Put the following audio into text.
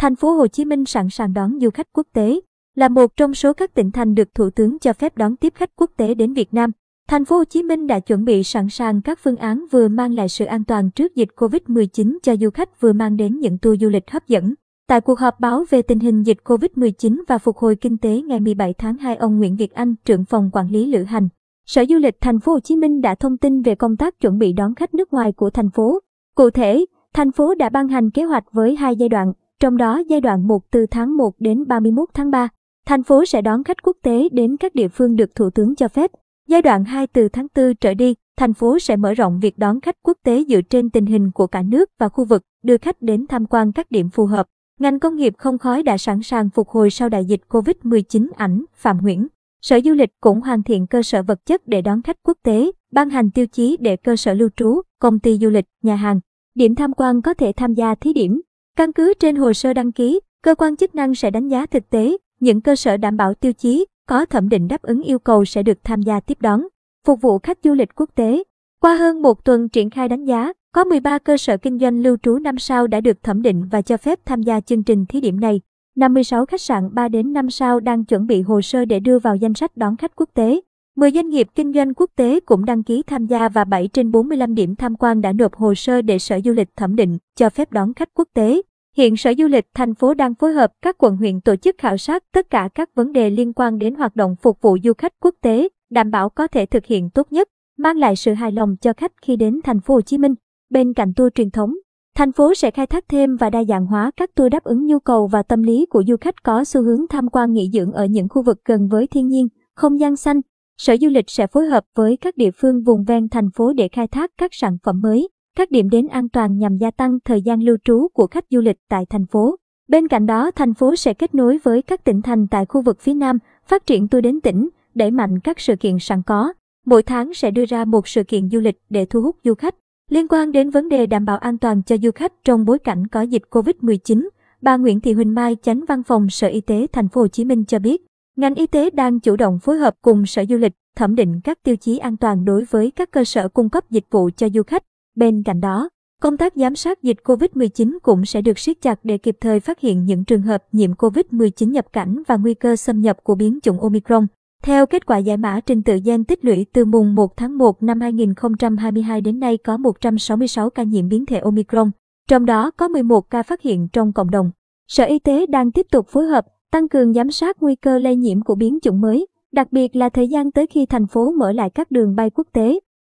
Thành phố Hồ Chí Minh sẵn sàng đón du khách quốc tế, là một trong số các tỉnh thành được Thủ tướng cho phép đón tiếp khách quốc tế đến Việt Nam. Thành phố Hồ Chí Minh đã chuẩn bị sẵn sàng các phương án vừa mang lại sự an toàn trước dịch Covid-19 cho du khách vừa mang đến những tour du lịch hấp dẫn. Tại cuộc họp báo về tình hình dịch Covid-19 và phục hồi kinh tế ngày 17 tháng 2, ông Nguyễn Việt Anh, trưởng phòng quản lý lữ hành, Sở Du lịch Thành phố Hồ Chí Minh đã thông tin về công tác chuẩn bị đón khách nước ngoài của thành phố. Cụ thể, thành phố đã ban hành kế hoạch với hai giai đoạn, trong đó giai đoạn 1 từ tháng 1 đến 31 tháng 3. Thành phố sẽ đón khách quốc tế đến các địa phương được Thủ tướng cho phép. Giai đoạn 2 từ tháng 4 trở đi, thành phố sẽ mở rộng việc đón khách quốc tế dựa trên tình hình của cả nước và khu vực, đưa khách đến tham quan các điểm phù hợp. Ngành công nghiệp không khói đã sẵn sàng phục hồi sau đại dịch COVID-19 ảnh Phạm Nguyễn. Sở Du lịch cũng hoàn thiện cơ sở vật chất để đón khách quốc tế, ban hành tiêu chí để cơ sở lưu trú, công ty du lịch, nhà hàng, điểm tham quan có thể tham gia thí điểm. Căn cứ trên hồ sơ đăng ký, cơ quan chức năng sẽ đánh giá thực tế, những cơ sở đảm bảo tiêu chí, có thẩm định đáp ứng yêu cầu sẽ được tham gia tiếp đón, phục vụ khách du lịch quốc tế. Qua hơn một tuần triển khai đánh giá, có 13 cơ sở kinh doanh lưu trú 5 sao đã được thẩm định và cho phép tham gia chương trình thí điểm này. 56 khách sạn 3 đến 5 sao đang chuẩn bị hồ sơ để đưa vào danh sách đón khách quốc tế. 10 doanh nghiệp kinh doanh quốc tế cũng đăng ký tham gia và 7 trên 45 điểm tham quan đã nộp hồ sơ để Sở Du lịch thẩm định cho phép đón khách quốc tế. Hiện Sở Du lịch thành phố đang phối hợp các quận huyện tổ chức khảo sát tất cả các vấn đề liên quan đến hoạt động phục vụ du khách quốc tế, đảm bảo có thể thực hiện tốt nhất, mang lại sự hài lòng cho khách khi đến thành phố Hồ Chí Minh. Bên cạnh tour truyền thống, thành phố sẽ khai thác thêm và đa dạng hóa các tour đáp ứng nhu cầu và tâm lý của du khách có xu hướng tham quan nghỉ dưỡng ở những khu vực gần với thiên nhiên, không gian xanh. Sở Du lịch sẽ phối hợp với các địa phương vùng ven thành phố để khai thác các sản phẩm mới, các điểm đến an toàn nhằm gia tăng thời gian lưu trú của khách du lịch tại thành phố. Bên cạnh đó, thành phố sẽ kết nối với các tỉnh thành tại khu vực phía Nam, phát triển tour đến tỉnh, đẩy mạnh các sự kiện sẵn có. Mỗi tháng sẽ đưa ra một sự kiện du lịch để thu hút du khách. Liên quan đến vấn đề đảm bảo an toàn cho du khách trong bối cảnh có dịch Covid-19, bà Nguyễn Thị Huỳnh Mai, chánh văn phòng Sở Y tế Thành phố Hồ Chí Minh cho biết, ngành y tế đang chủ động phối hợp cùng Sở Du lịch thẩm định các tiêu chí an toàn đối với các cơ sở cung cấp dịch vụ cho du khách. Bên cạnh đó, công tác giám sát dịch COVID-19 cũng sẽ được siết chặt để kịp thời phát hiện những trường hợp nhiễm COVID-19 nhập cảnh và nguy cơ xâm nhập của biến chủng Omicron. Theo kết quả giải mã trình tự gen tích lũy từ mùng 1 tháng 1 năm 2022 đến nay có 166 ca nhiễm biến thể Omicron, trong đó có 11 ca phát hiện trong cộng đồng. Sở Y tế đang tiếp tục phối hợp, tăng cường giám sát nguy cơ lây nhiễm của biến chủng mới, đặc biệt là thời gian tới khi thành phố mở lại các đường bay quốc tế.